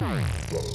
Oh,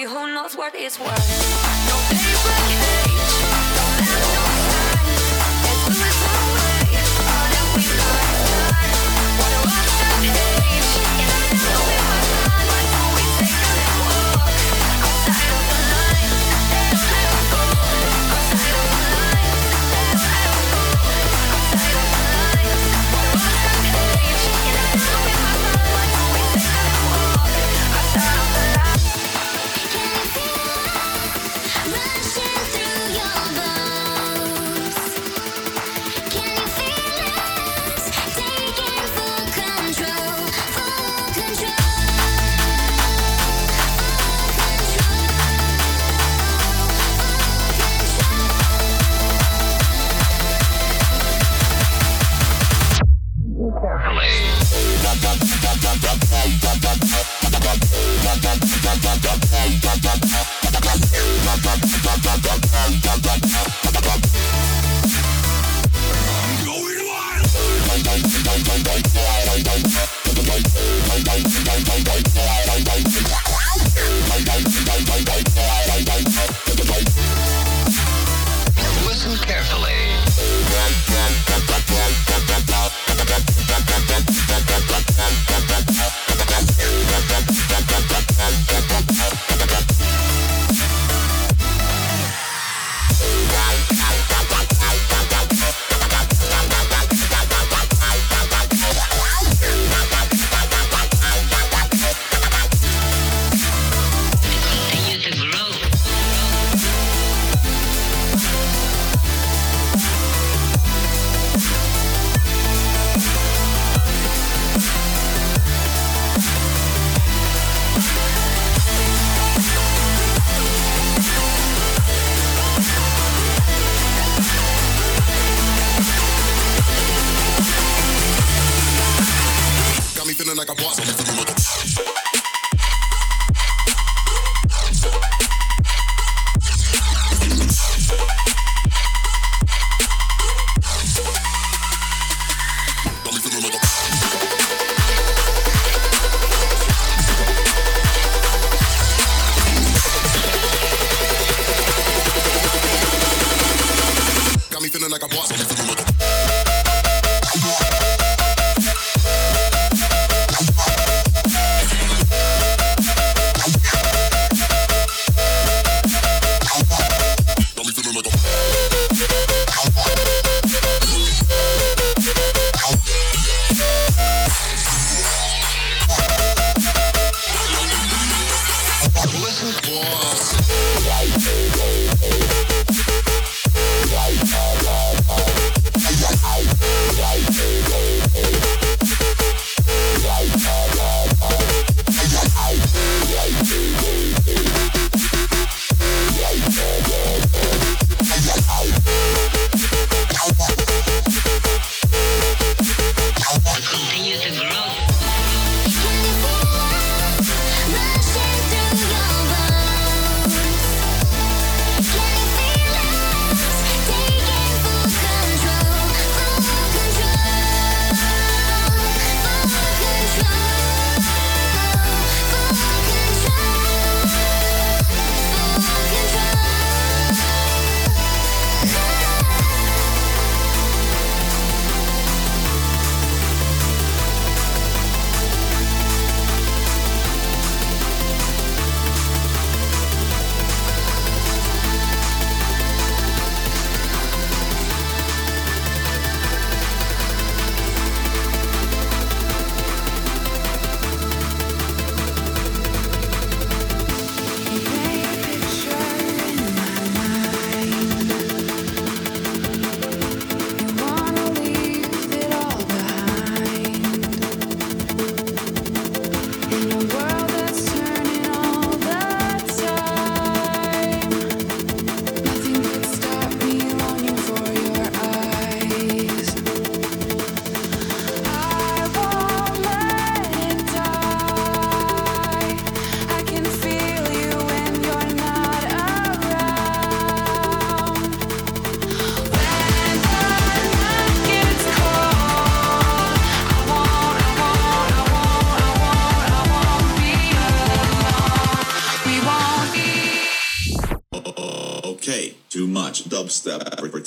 me, who knows worth?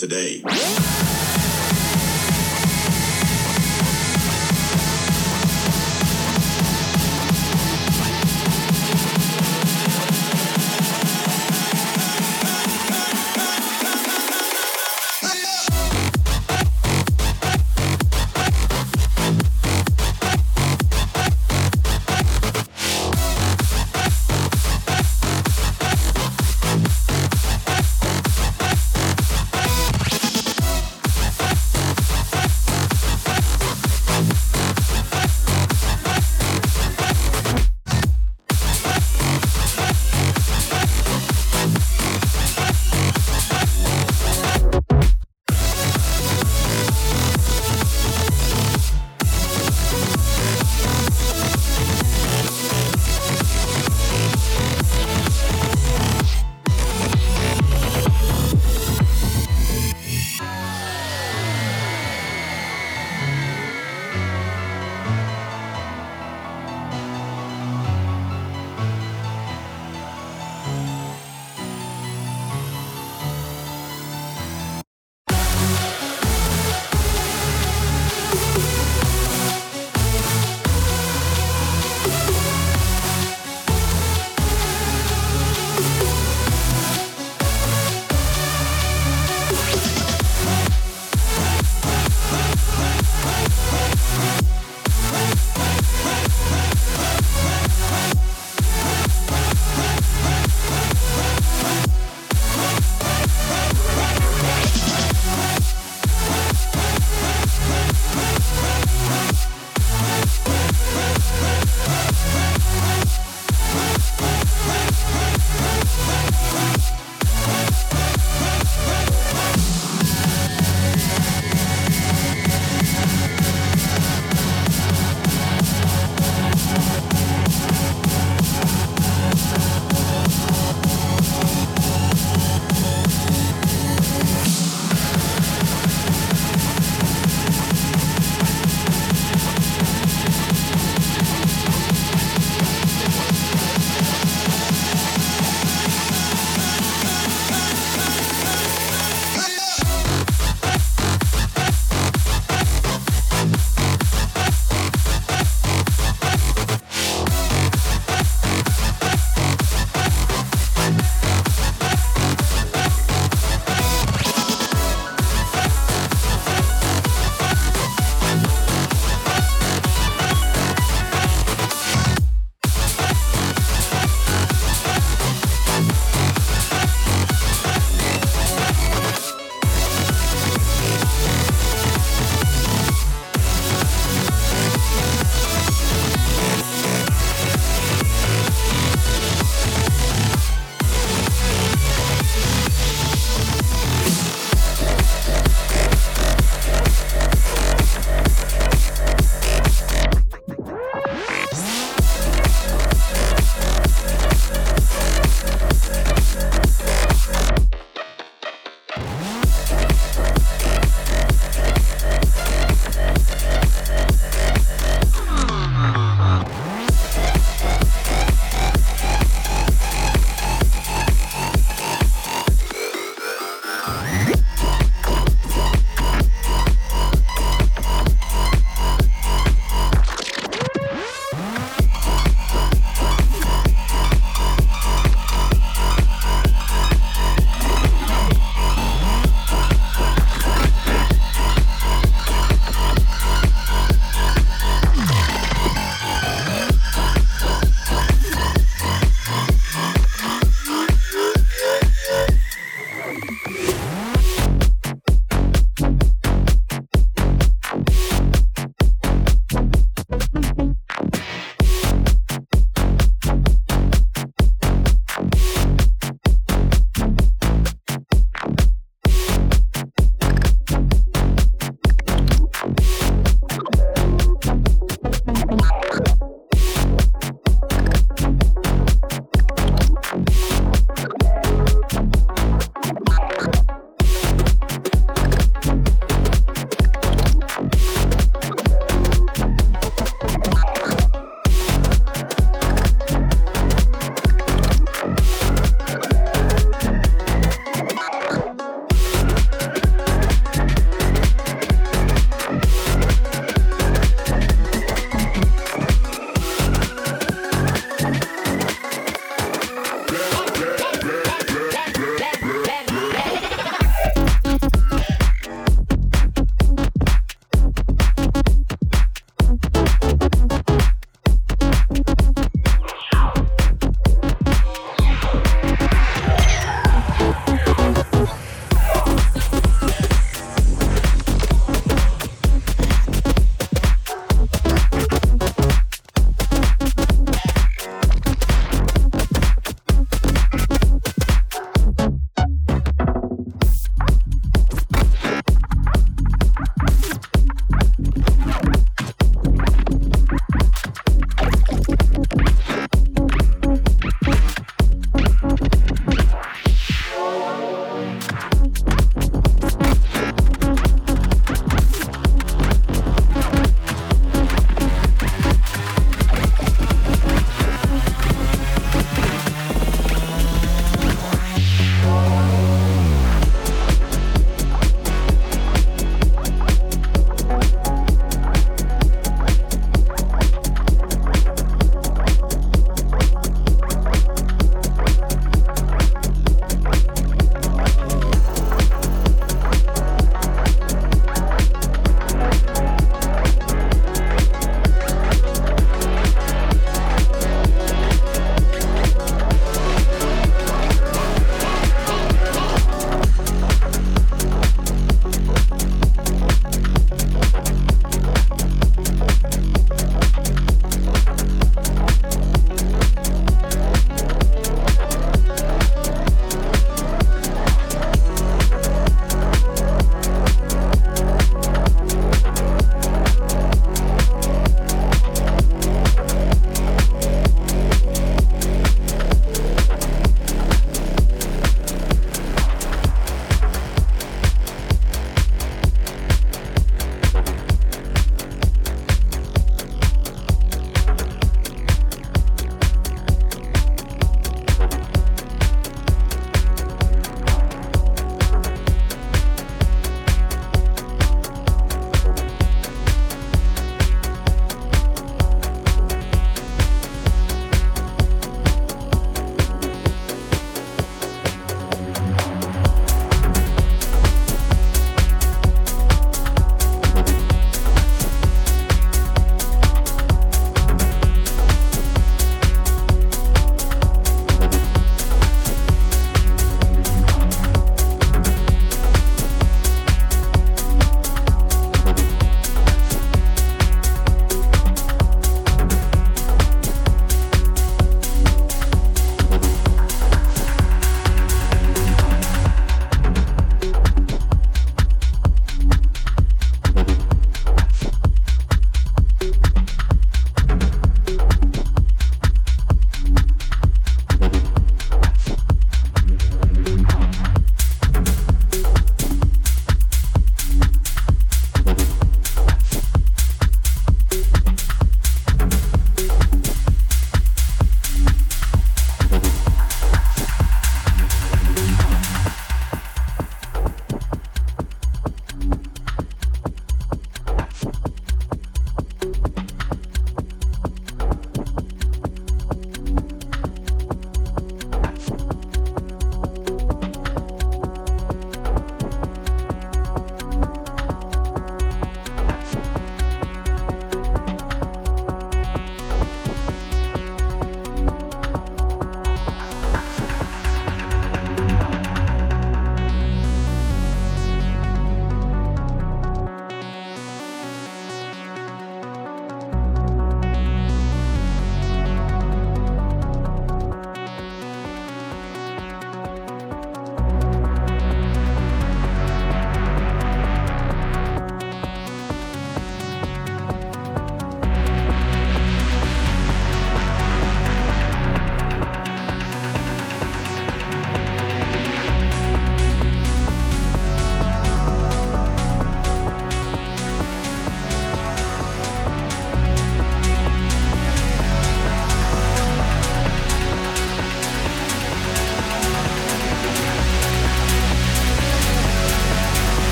today.